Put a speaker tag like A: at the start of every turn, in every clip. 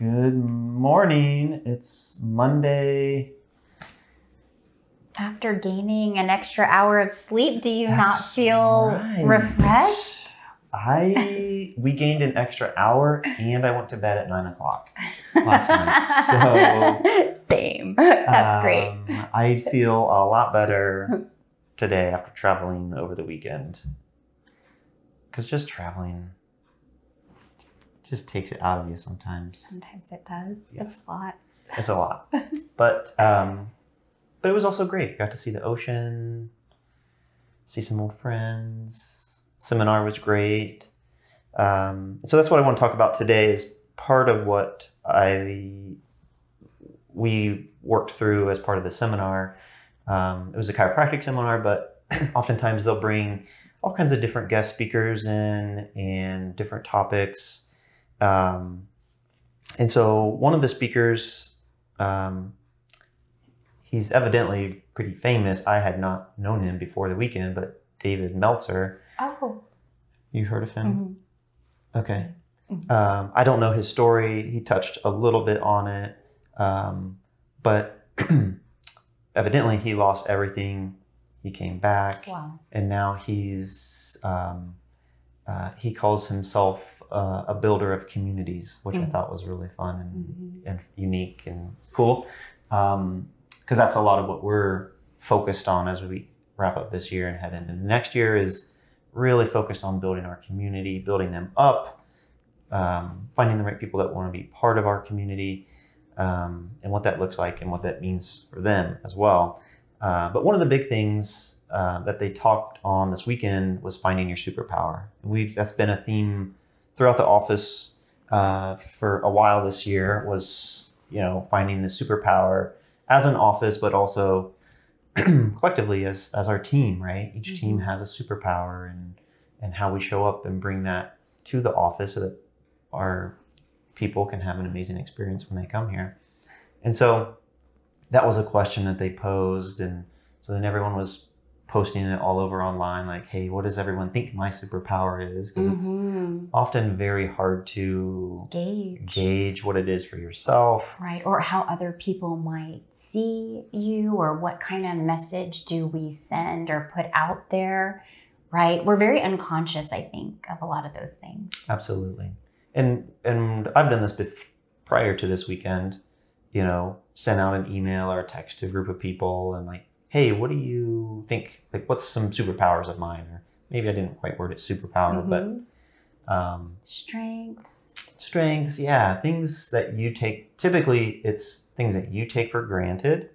A: Good morning. It's Monday.
B: After gaining an extra hour of sleep, do you not feel
A: right.
B: refreshed?
A: I we gained an extra hour and I went to bed at nine o'clock last night. So
B: Same. That's great.
A: um, I feel a lot better today after traveling over the weekend. Because just traveling just takes it out of you sometimes.
B: Sometimes it does.
A: Yes.
B: It's a lot.
A: It's a lot. but um but it was also great. Got to see the ocean, see some old friends. Seminar was great. Um, so that's what I want to talk about today is part of what I we worked through as part of the seminar. Um, it was a chiropractic seminar, but oftentimes they'll bring all kinds of different guest speakers in and different topics. Um, and so one of the speakers, um, he's evidently pretty famous. I had not known him before the weekend, but David Meltzer,
B: Oh.
A: you heard of him?
B: Mhm.
A: Okay.
B: Mhm.
A: Um, I don't know his story. He touched a little bit on it, um, but evidently he lost everything. He came back,
B: Wow.
A: and now he's um, uh, he calls himself uh, a builder of communities, which I
B: Mhm.
A: thought was really fun and,
B: Mhm.
A: and unique and cool. Because that's a lot of what we're focused on as we wrap up this year and head into the next year is really focused on building our community, building them up, um, finding the right people that want to be part of our community, um, and what that looks like and what that means for them as well. Uh, but one of the big things uh, that they talked on this weekend was finding your superpower. We've that's been a theme throughout the office uh, for a while this year. Was you know finding the superpower as an office, but also collectively as as our team. Right, each team
B: Mhm.
A: has a superpower, and and how we show up and bring that to the office so that our people can have an amazing experience when they come here. And so that was a question that they posed. And so then everyone was posting it all over online like, hey, what does everyone think my superpower is? Because it's
B: Mhm.
A: often very hard to
B: Gauge.
A: gauge what it is for yourself.
B: Right. Or how other people might see you, or what kind of message do we send or put out there. Right. We're very unconscious, I think, of a lot of those things.
A: Absolutely. And and I've done this bef- prior to this weekend, you know, sent out an email or a text to a group of people and like, hey, what do you think? Like, what's some superpowers of mine? Or maybe I didn't quite word it superpower,
B: Mhm.
A: but um,
B: strengths.
A: strengths, yeah, things that you take. Typically, it's things that you take for granted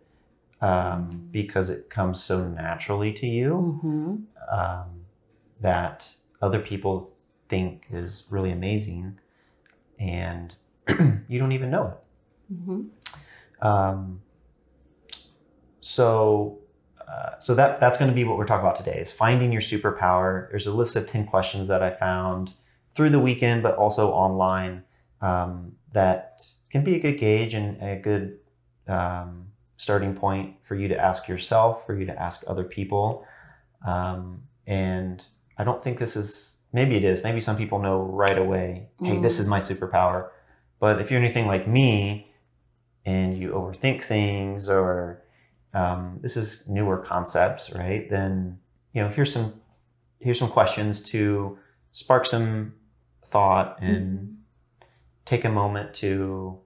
A: um, because it comes so naturally to you
B: Mm-hmm.
A: um, that other people think is really amazing, and you don't even know it. Um, so, uh, so that that's going to be what we're talking about today: is finding your superpower. There's a list of ten questions that I found through the weekend, but also online um, that can be a good gauge and a good um, starting point for you to ask yourself, for you to ask other people. Um, and I don't think this is. Maybe it is. Maybe some people know right away. Hey, this
B: Mm.
A: is my superpower. But if you're anything like me, and you overthink things or um, this is newer concepts right then you know here's some here's some questions to spark some thought and take a moment to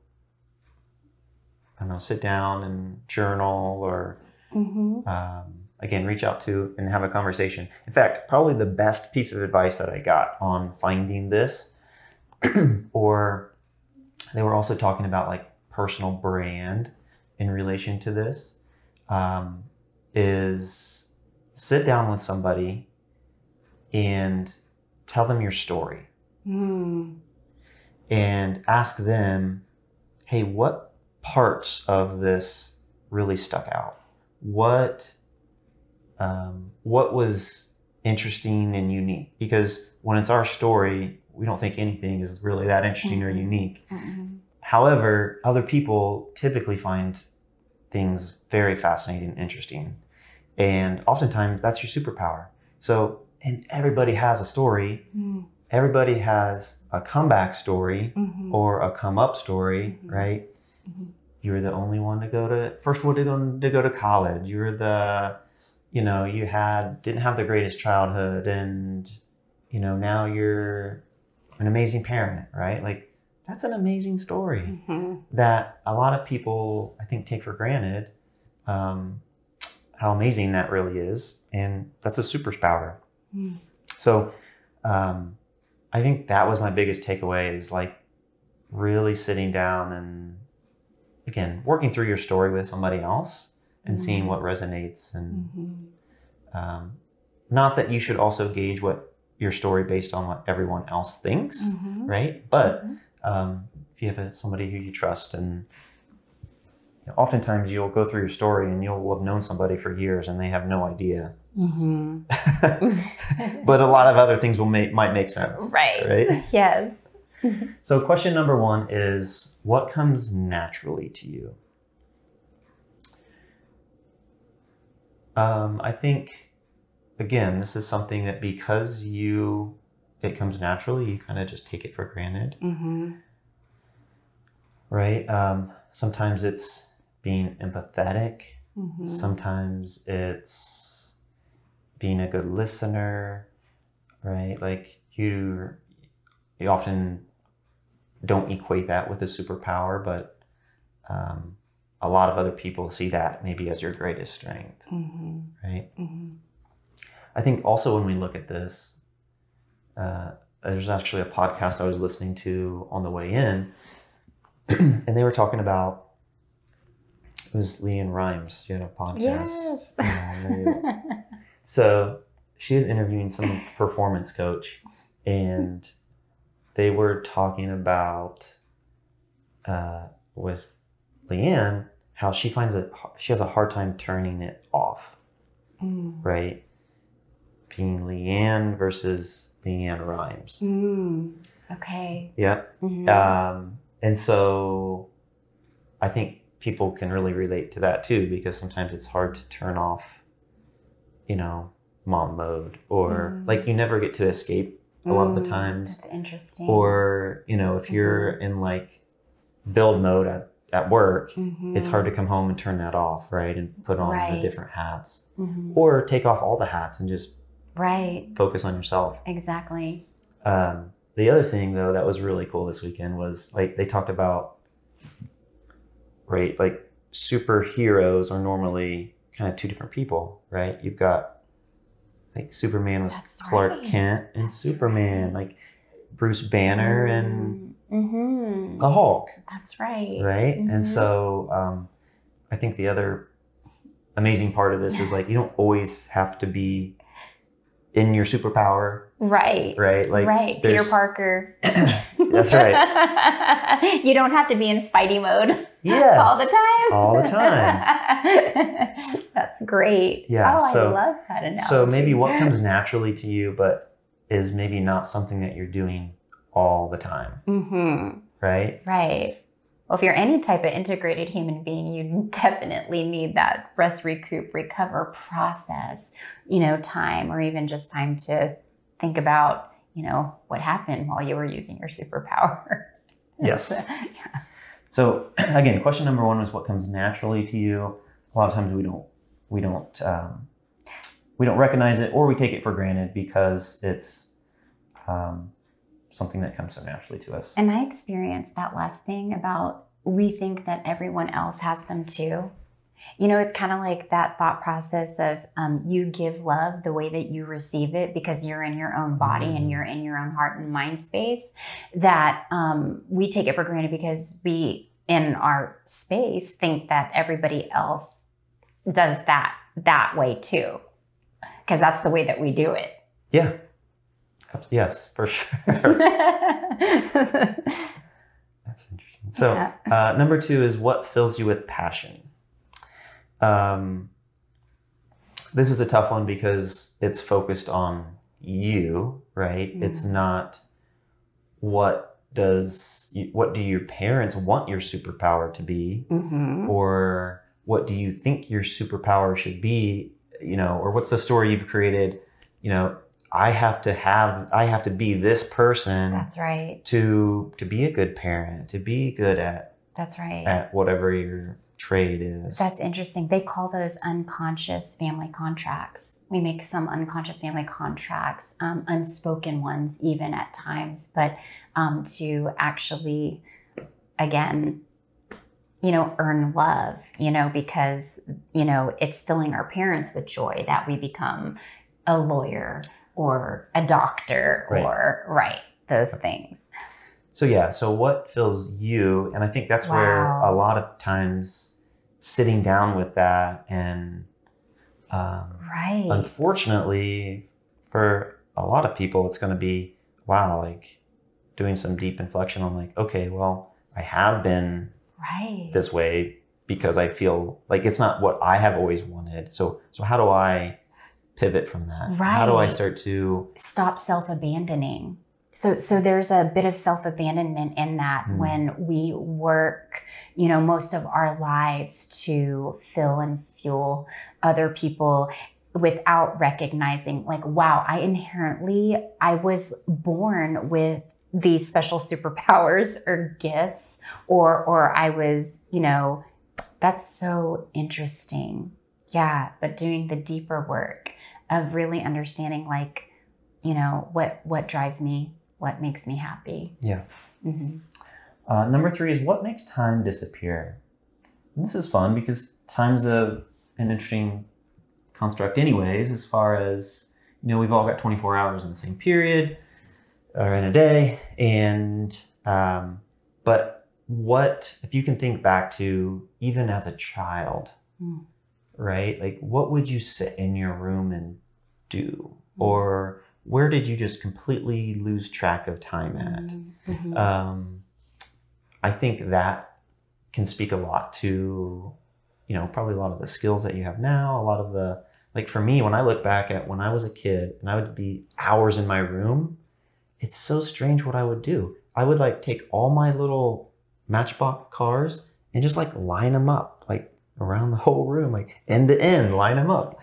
A: i don't know sit down and journal or
B: Mm-hmm.
A: um, again reach out to and have a conversation in fact probably the best piece of advice that i got on finding this or they were also talking about like personal brand in relation to this um, is sit down with somebody and tell them your story
B: Mm.
A: and ask them hey what parts of this really stuck out what um, what was interesting and unique because when it's our story we don't think anything is really that interesting or
B: Mhm.
A: unique
B: Mm-hmm.
A: However, other people typically find things very fascinating and interesting. And oftentimes that's your superpower. So, and everybody has a story.
B: Mm.
A: everybody has a comeback story
B: Mhm.
A: or a come up story,
B: Mhm.
A: right?
B: Mhm.
A: You were the only one to go to first one to go to go to college. You were the, you know, you had didn't have the greatest childhood, and you know now you're an amazing parent, right? Like that's an amazing story
B: Mhm.
A: that a lot of people I think take for granted. Um, how amazing that really is, and that's a superpower.
B: Mm.
A: So, um, I think that was my biggest takeaway is like really sitting down and again working through your story with somebody else and seeing
B: Mhm.
A: what resonates and
B: Mhm.
A: um, not that you should also gauge what your story based on what everyone else thinks
B: Mhm.
A: right but
B: Mhm.
A: Um, if you have a, somebody who you trust and you know, oftentimes you'll go through your story and you'll have known somebody for years and they have no idea
B: Mhm.
A: but a lot of other things will make might make sense
B: right.
A: right
B: Yes.
A: so question number one is what comes naturally to you um, i think again this is something that because you it comes naturally you kind of just take it for granted.
B: Hmm
A: right? Um, sometimes it's being empathetic.
B: Hmm
A: sometimes it's being a good listener right? Like you you often don't equate that with a superpower but um, a lot of other people see that maybe as your greatest strength
B: hmm
A: right?
B: Hmm
A: i think also when we look at this uh, there's actually a podcast i was listening to on the way in and they were talking about it was LeAnn Rimes. Had a podcast.
B: Yes.
A: So she was interviewing some performance coach, and they were talking about uh, with LeAnn how she finds it. She has a hard time turning it off,
B: Mm.
A: right? Being LeAnn versus LeAnn Rimes.
B: Mm. Okay.
A: Yep.
B: Mhm.
A: Um, and so I think people can really relate to that too because sometimes it's hard to turn off, you know, mom mode or
B: Mm.
A: like you never get to escape a lot of the
B: Mm,
A: times.
B: That's interesting.
A: Or, you know, if you're in like build mode at, at work, it's hard to come home and turn that off, right? And put on the different hats.
B: Mhm.
A: Or take off all the hats and just
B: Right.
A: focus on yourself.
B: Exactly.
A: Um, the other thing though that was really cool this weekend was like they talked about right like superheroes are normally kind of two different people right you've got like superman was
B: That's
A: clark
B: right.
A: kent and
B: That's
A: superman like bruce banner and
B: hmm
A: the hulk
B: That's right.
A: right
B: Mhm.
A: and so um, i think the other amazing part of this is like you don't always have to be in your superpower
B: Right.
A: right like
B: right. Peter Parker.
A: That's right.
B: you don't have to be in Spidey mode
A: yes
B: all the time.
A: all the time
B: That's great.
A: Yeah,
B: Oh,
A: so-
B: I love that analogy.
A: So maybe what comes naturally to you, but is maybe not something that you're doing all the time,
B: hmm
A: right?
B: Right. Well, if you're any type of integrated human being, you definitely need that rest, recoup, recover process, you know, time or even just time to think about, you know, what happened while you were using your superpower.
A: Yes. So again, question number one was what comes naturally to you. A lot of times we don't we don't um, we don't recognize it or we take it for granted because it's um, something that comes so naturally to us.
B: And I experienced that last thing about we think that everyone else has them too. You know, it's kind of like that thought process of um, you give love the way that you receive it because you're in your own body
A: Mhm.
B: and you're in your own heart and mind space. That um, we take it for granted because we, in our space, think that everybody else does that that way too, because that's the way that we do it.
A: Yeah. Yes, for sure. That's interesting. So
B: Yeah.
A: Uh, number two is what fills you with passion. Um, this is a tough one because it's focused on you, right? It's
B: Mhm.
A: not what does you, what do your parents want your superpower to be,
B: Mhm.
A: or what do you think your superpower should be, you know, or what's the story you've created, you know. I have to have I have to be this person
B: That's right.
A: to to be a good parent, to be good at
B: That's right.
A: at whatever your trade is.
B: That's interesting. They call those unconscious family contracts. We make some unconscious family contracts, um, unspoken ones, even at times, but um, to actually, again, you know, earn love, you know, because, you know, it's filling our parents with joy that we become a lawyer or a doctor
A: Right.
B: or, right, those things.
A: So yeah, so what fills you? And I think that's where a lot of times sitting down with that and um,
B: Right.
A: unfortunately for a lot of people it's going to be wow like doing some deep inflection on like okay well i have been
B: Right.
A: this way because i feel like it's not what i have always wanted so so how do i pivot from that Right. how do i start to
B: stop self-abandoning so so there's a bit of self-abandonment in that
A: Hmm.
B: when we work you know most of our lives to fill and fuel other people without recognizing like wow i inherently i was born with these special superpowers or gifts or or i was you know that's so interesting yeah but doing the deeper work of really understanding like you know what what drives me what makes me happy
A: Yeah.
B: hmm
A: uh, number three is what makes time disappear and this is fun because time's a, an interesting construct anyways as far as you know we've all got 24 hours in the same period or in a day and um, but what if you can think back to even as a child
B: Mm.
A: Right like what would you sit in your room and do
B: Mm.
A: or where did you just completely lose track of time at
B: Mhm.
A: um, I think that can speak a lot to, you know, probably a lot of the skills that you have now. A lot of the, like for me, when I look back at when I was a kid and I would be hours in my room, it's so strange what I would do. I would like take all my little Matchbox cars and just like line them up, like around the whole room, like end to end, line them up,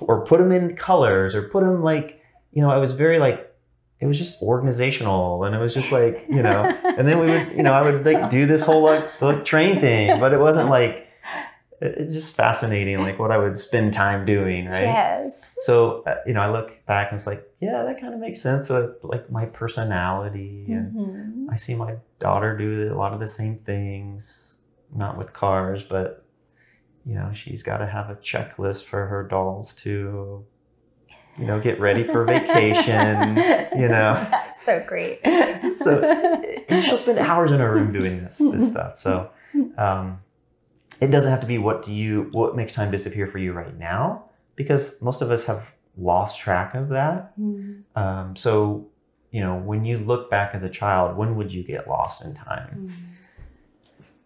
A: or put them in colors, or put them like, you know, I was very like, it was just organizational, and it was just like, you know, and then we would, you know, I would like do this whole like the train thing, but it wasn't like it- it's just fascinating, like what I would spend time doing, right?
B: yes
A: So uh, you know, I look back and it's like, yeah, that kind of makes sense with like my personality, and
B: Mhm.
A: I see my daughter do a lot of the same things, not with cars, but you know, she's got to have a checklist for her dolls to, you know, get ready for vacation, you know.
B: that's so great
A: So, and she'll spend hours in her room doing this this stuff. So um, it doesn't have to be what do you what makes time disappear for you right now because most of us have lost track of that.
B: Mhm.
A: Um, so you know when you look back as a child, when would you get lost in time?
B: Mhm.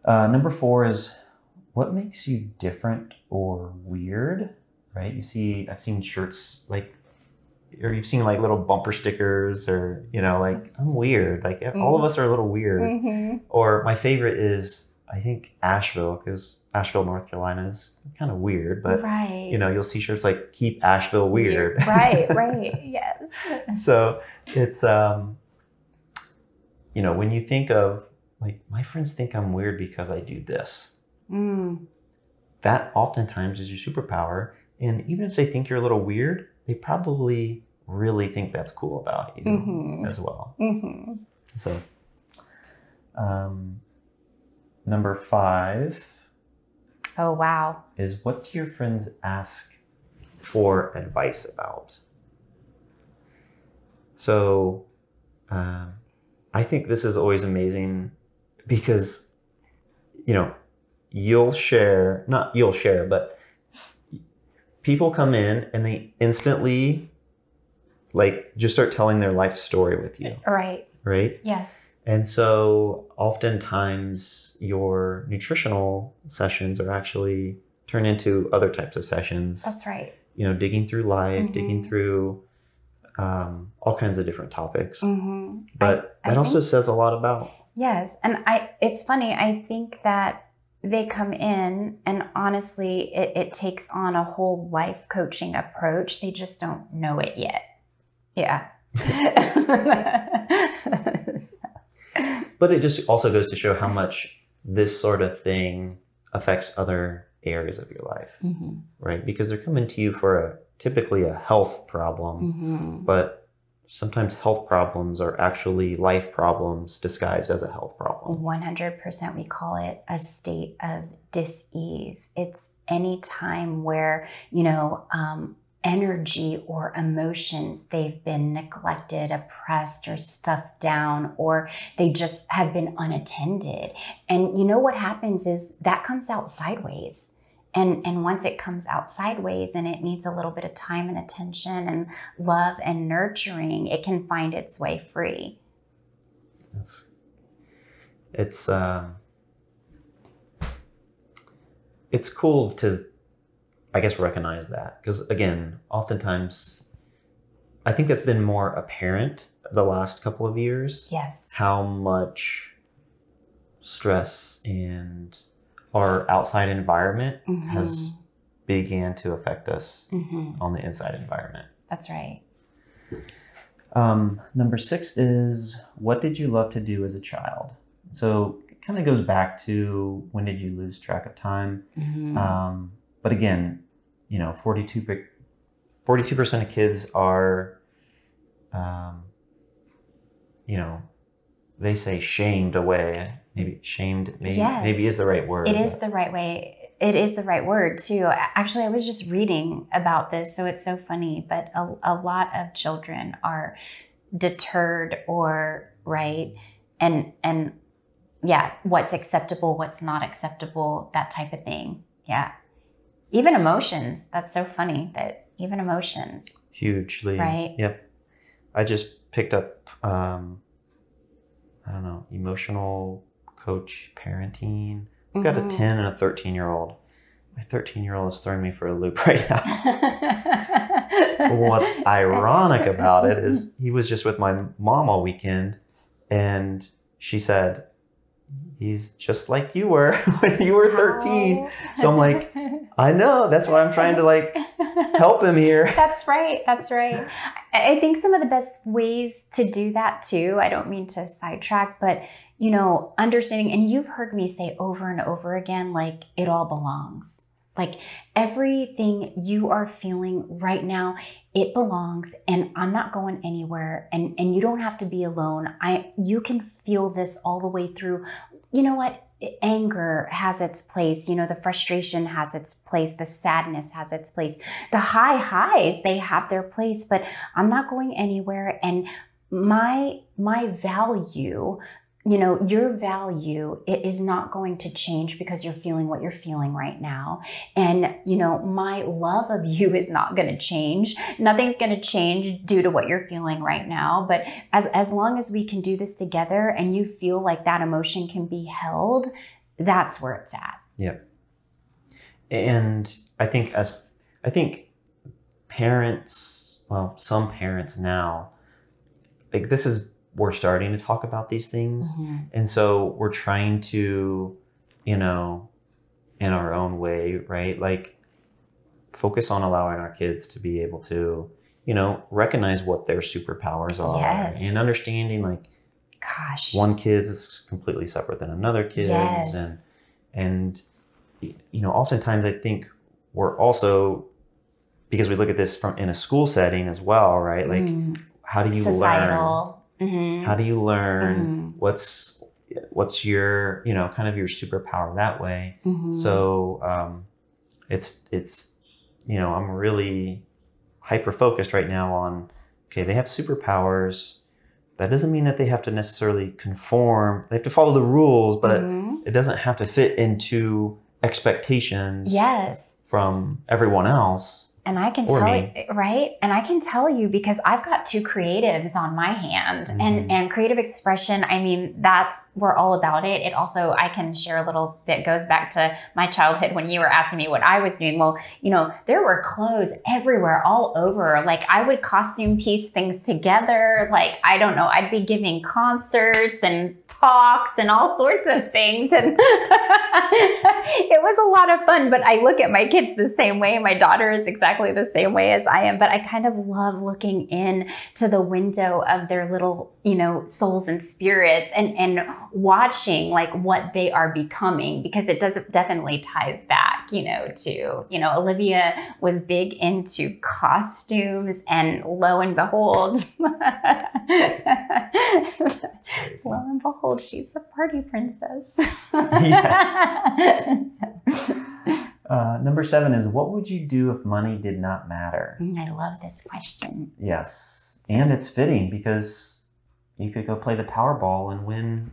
A: Uh, number four is what makes you different or weird, right? You see, I've seen shirts like, or you've seen like little bumper stickers, or you know, like I'm weird. Like all of us are a little weird.
B: Mhm.
A: Or my favorite is I think Asheville because Asheville, North Carolina is kind of weird, but
B: right
A: you know, you'll see shirts like "Keep Asheville Weird."
B: right right yes
A: so it's um, you know, when you think of like my friends think I'm weird because I do this.
B: Mm.
A: that oftentimes is your superpower. And even if they think you're a little weird, they probably really think that's cool about you
B: Mhm.
A: as well.
B: Mhm.
A: So, um, number five
B: oh wow
A: is what do your friends ask for advice about? So, um, I think this is always amazing because, you know, you'll share, not you'll share, but people come in and they instantly like just start telling their life story with you,
B: right.
A: Right?
B: yes.
A: And so oftentimes your nutritional sessions are actually turn into other types of sessions,
B: that's right.
A: You know, digging through life, digging
B: Mhm.
A: through um, all kinds of different topics.
B: hmm
A: But
B: I
A: that also says a lot about
B: Yes, and I it's funny, I think that they come in and honestly it, it takes on a whole life coaching approach. They just don't know it yet. Yeah.
A: But it just also goes to show how much this sort of thing affects other areas of your life,
B: hmm
A: right? Because they're coming to you for a typically a health problem,
B: hmm
A: but sometimes health problems are actually life problems disguised as a health problem.
B: 100% we call it a state of dis-ease. It's any time where you know um, energy or emotions they've been neglected oppressed or stuffed down or they just have been unattended. And you know what happens is that comes out sideways and and once it comes out sideways and it needs a little bit of time and attention and love and nurturing it can find its way free.
A: It's it's um, it's cool to, I guess, recognize that. Because again, oftentimes, I think that's been more apparent the last couple of years.
B: Yes.
A: How much stress and our outside environment has began to affect us
B: hmm
A: on the inside environment.
B: That's right.
A: Um, number six is what did you love to do as a child? So it kind of goes back to when did you lose track of time?
B: Mhm.
A: Um, but again, you know, 42 percent of kids are, um, you know, they say shamed away. Maybe shamed. Maybe
B: Yes.
A: maybe is the right word.
B: it is the right way. It is the right word too. Actually, I was just reading about this, so it's so funny. But a, a lot of children are deterred or right, and and yeah, what's acceptable, what's not acceptable, that type of thing. Yeah, even emotions. That's so funny that even emotions.
A: hugely
B: Right.
A: Yep. I just picked up. Um, I don't know, emotional coach parenting. I've got a
B: Mhm.
A: 10 and a 13 year old. My 13 year old is throwing me for a loop right now. What's ironic about it is he was just with my mom all weekend and she said, He's just like you were when you were 13. So I'm like, I know, that's why I'm trying to like help him here.
B: That's right. That's right. I think some of the best ways to do that too, I don't mean to sidetrack, but you know, understanding, and you've heard me say over and over again, like it all belongs. Like everything you are feeling right now, it belongs and I'm not going anywhere and and you don't have to be alone. I you can feel this all the way through. You know what? Anger has its place, you know, the frustration has its place, the sadness has its place. The high highs they have their place but i'm not going anywhere and my my value you know your value it is not going to change because you're feeling what you're feeling right now. And you know my love of you is not going to change. Nothing's going to change due to what you're feeling right now. But as as long as we can do this together and you feel like that emotion can be held that's where it's at. Yep.
A: And I think as I think parents, well, some parents now, like this is we're starting to talk about these things.
B: Mhm.
A: And so we're trying to, you know, in our own way, right? Like focus on allowing our kids to be able to, you know, recognize what their superpowers are
B: Yes.
A: and understanding like
B: gosh
A: one kid's is completely separate than another kid's
B: yes
A: and and you know oftentimes i think we're also because we look at this from in a school setting as well right like
B: Mm.
A: how do you learn
B: Mhm.
A: how do you learn
B: Mhm.
A: what's what's your you know kind of your superpower that way
B: Mhm.
A: so um it's it's you know i'm really hyper focused right now on okay they have superpowers that doesn't mean that they have to necessarily conform they have to follow the rules but
B: Mhm.
A: it doesn't have to fit into expectations
B: yes
A: from everyone else
B: and I can
A: Or
B: tell
A: me.
B: you, right? And I can tell you because I've got two creatives on my hand
A: Mhm.
B: and and creative expression, I mean, that's we're all about it. It also I can share a little bit goes back to my childhood when you were asking me what I was doing. Well, you know, there were clothes everywhere all over. Like I would costume piece things together. Like I don't know, I'd be giving concerts and talks and all sorts of things and it was a lot of fun, but I look at my kids the same way. My daughter is exactly exactly the same way as I am, but I kind of love looking in to the window of their little, you know, souls and spirits and and watching like what they are becoming because it does definitely ties back, you know, to, you know, Olivia was big into costumes and lo and behold, lo and behold, she's a party princess.
A: yes. Uh, number seven is what would you do if money did not matter?
B: Mm, I love this question.
A: Yes. And it's fitting because you could go play the Powerball and win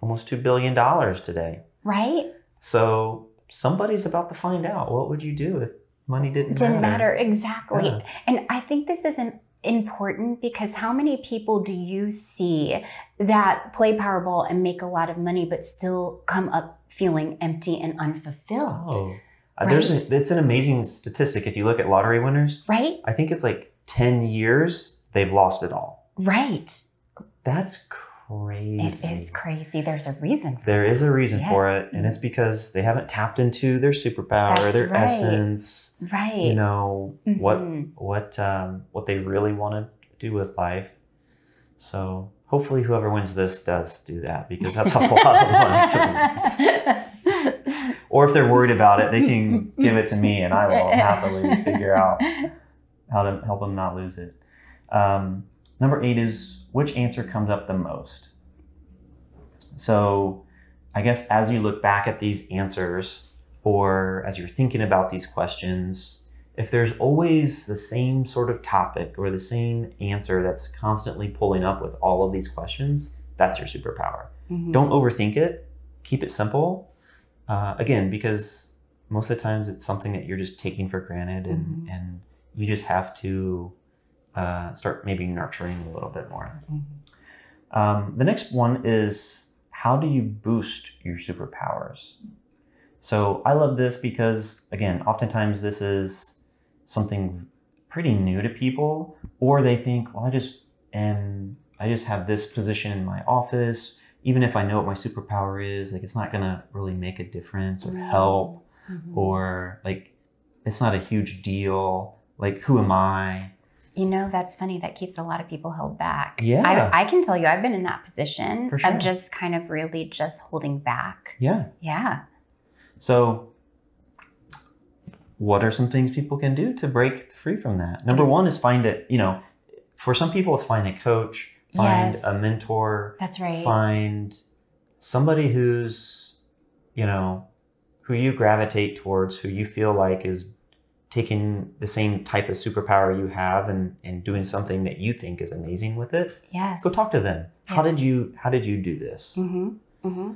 A: almost $2 billion today.
B: Right?
A: So somebody's about to find out. What would you do if money didn't,
B: Didn't
A: matter?
B: matter. Exactly.
A: Yeah.
B: And I think this is an important because how many people do you see that play Powerball and make a lot of money but still come up feeling empty and unfulfilled?
A: Oh. Uh, There's a, it's an amazing statistic. If you look at lottery winners,
B: Right?
A: I think it's like 10 years they've lost it all.
B: Right.
A: That's crazy.
B: It is crazy. There's a reason for
A: There is a reason
B: Yeah.
A: for it, and it's because they haven't tapped into their superpower,
B: That's
A: their
B: right.
A: essence.
B: Right.
A: You know what
B: Mhm.
A: what um, what they really want to do with life. So hopefully, whoever wins this does do that because that's a lot of money to lose. Or if they're worried about it, they can give it to me, and I will happily figure out how to help them not lose it. Um, number eight is which answer comes up the most. So, I guess as you look back at these answers, or as you're thinking about these questions, if there's always the same sort of topic or the same answer that's constantly pulling up with all of these questions, that's your superpower.
B: Mhm.
A: Don't overthink it, keep it simple. Uh, again, because most of the times it's something that you're just taking for granted and,
B: Mhm.
A: and you just have to uh, start maybe nurturing a little bit more.
B: Mhm.
A: Um, the next one is how do you boost your superpowers? So I love this because, again, oftentimes this is something pretty new to people, or they think, well, I just am, I just have this position in my office. Even if I know what my superpower is, like it's not gonna really make a difference or help,
B: Mhm.
A: or like it's not a huge deal. Like, who am I?
B: You know, that's funny. That keeps a lot of people held back.
A: Yeah.
B: I, I can tell you, I've been in that position
A: sure.
B: of just kind of really just holding back.
A: Yeah.
B: Yeah.
A: So, what are some things people can do to break free from that? Number one is find it, you know, for some people, it's find a coach, find
B: Yes.
A: a mentor,
B: That's right.
A: find somebody who's, you know, who you gravitate towards, who you feel like is taking the same type of superpower you have and, and doing something that you think is amazing with it.
B: Yes.
A: Go talk to them. How did you how did you do this?
B: Mm-hmm. Mm-hmm.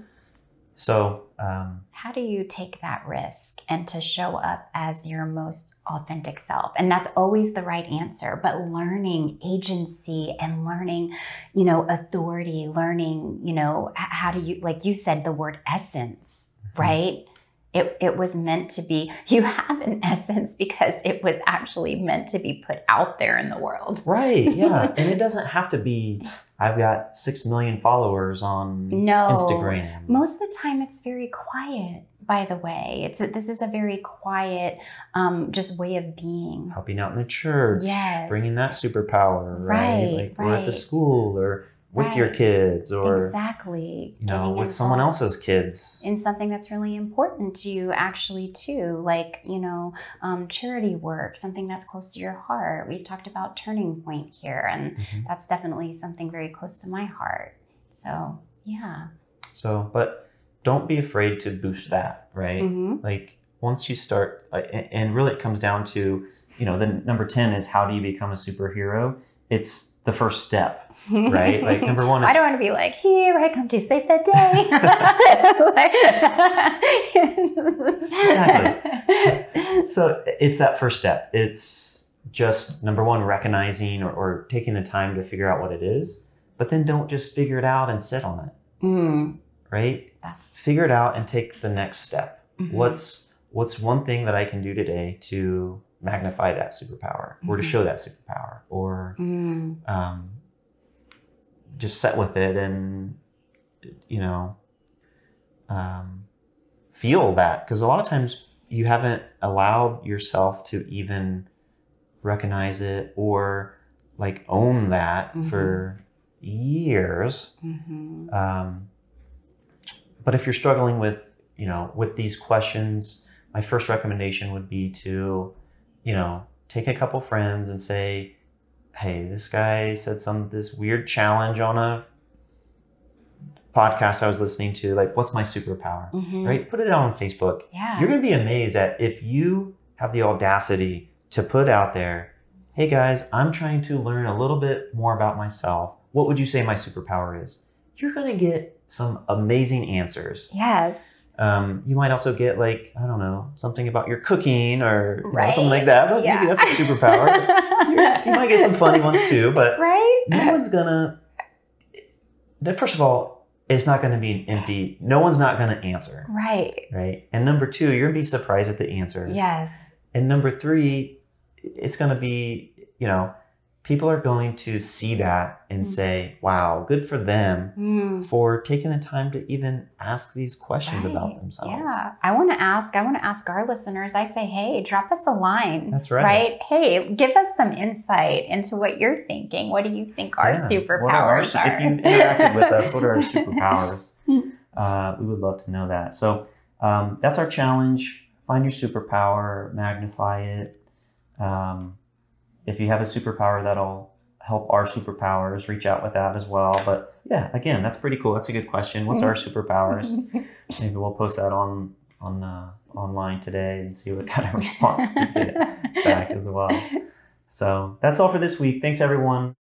A: So um,
B: How do you take that risk and to show up as your most authentic self? And that's always the right answer. But learning agency and learning, you know, authority, learning, you know, how do you, like you said, the word essence, right? It, it was meant to be, you have an essence because it was actually meant to be put out there in the world.
A: Right. Yeah. and it doesn't have to be, I've got six million followers on
B: No.
A: Instagram.
B: Most of the time, it's very quiet. By the way, it's a, this is a very quiet, um, just way of being.
A: Helping out in the church,
B: Yes.
A: bringing that superpower, right?
B: Right,
A: like we're at the school or with your kids or,
B: exactly.
A: you know,
B: Getting
A: with someone else's kids.
B: in something that's really important to you, actually, too, like you know, um, charity work, something that's close to your heart. We've talked about Turning Point here, and
A: Mhm.
B: that's definitely something very close to my heart. So, yeah.
A: So, but don't be afraid to boost that, right?
B: hmm
A: Like once you start, and really it comes down to, you know, the number 10 is how do you become a superhero? It's the first step, right? Like number one,
B: I don't want to be like, here I come to save the day. Exactly.
A: So it's that first step. It's just number one, recognizing or, or taking the time to figure out what it is, but then don't just figure it out and sit on it,
B: Mm,
A: right?
B: that's
A: Figure it out and take the next step.
B: mhm.
A: What's what's one thing that I can do today to magnify that superpower or to
B: Mhm.
A: show that superpower or
B: Mm,
A: um, just set with it and you know um, feel that because a lot of times you haven't allowed yourself to even recognize it or like own that
B: Mhm.
A: for years.
B: Mhm.
A: Um, but if you're struggling with, you know, with these questions, my first recommendation would be to, you know, take a couple friends and say, "Hey, this guy said some this weird challenge on a podcast I was listening to. Like, what's my superpower?"
B: Mhm.
A: Right? Put it out on Facebook.
B: Yeah.
A: You're going to be amazed at if you have the audacity to put out there, "Hey guys, I'm trying to learn a little bit more about myself. What would you say my superpower is?" You're going to get some amazing answers.
B: yes.
A: Um, you might also get like I don't know something about your cooking or you know, something like that. But
B: Yeah.
A: maybe that's a superpower. You're- might get some funny ones too. But
B: right?
A: no one's gonna. First of all, it's not going to be an empty. No one's not going to answer,
B: Right.
A: right? And number two, you're going to be surprised at the answers.
B: Yes.
A: And number three, it's going to be you know, people are going to see that and
B: Mm.
A: say, "Wow, good for them."
B: Mm.
A: For taking the time to even ask these questions about themselves.
B: Yeah. I want to ask, I want to ask our listeners, I say, hey, drop us a line.
A: That's right.
B: Right? Hey, give us some insight into what you're thinking. What do you think our
A: Yeah.
B: superpowers
A: What are our
B: are?
A: If you've interacted with us, what are our superpowers? Uh, we would love to know that. So um, that's our challenge. Find your superpower, magnify it. Um, if you have a superpower that'll help our superpowers, reach out with that as well. But yeah, again, that's pretty cool. That's a good question. What's our superpowers? Maybe we'll post that on on uh, online today and see what kind of response we get back as well. So that's all for this week. Thanks, everyone.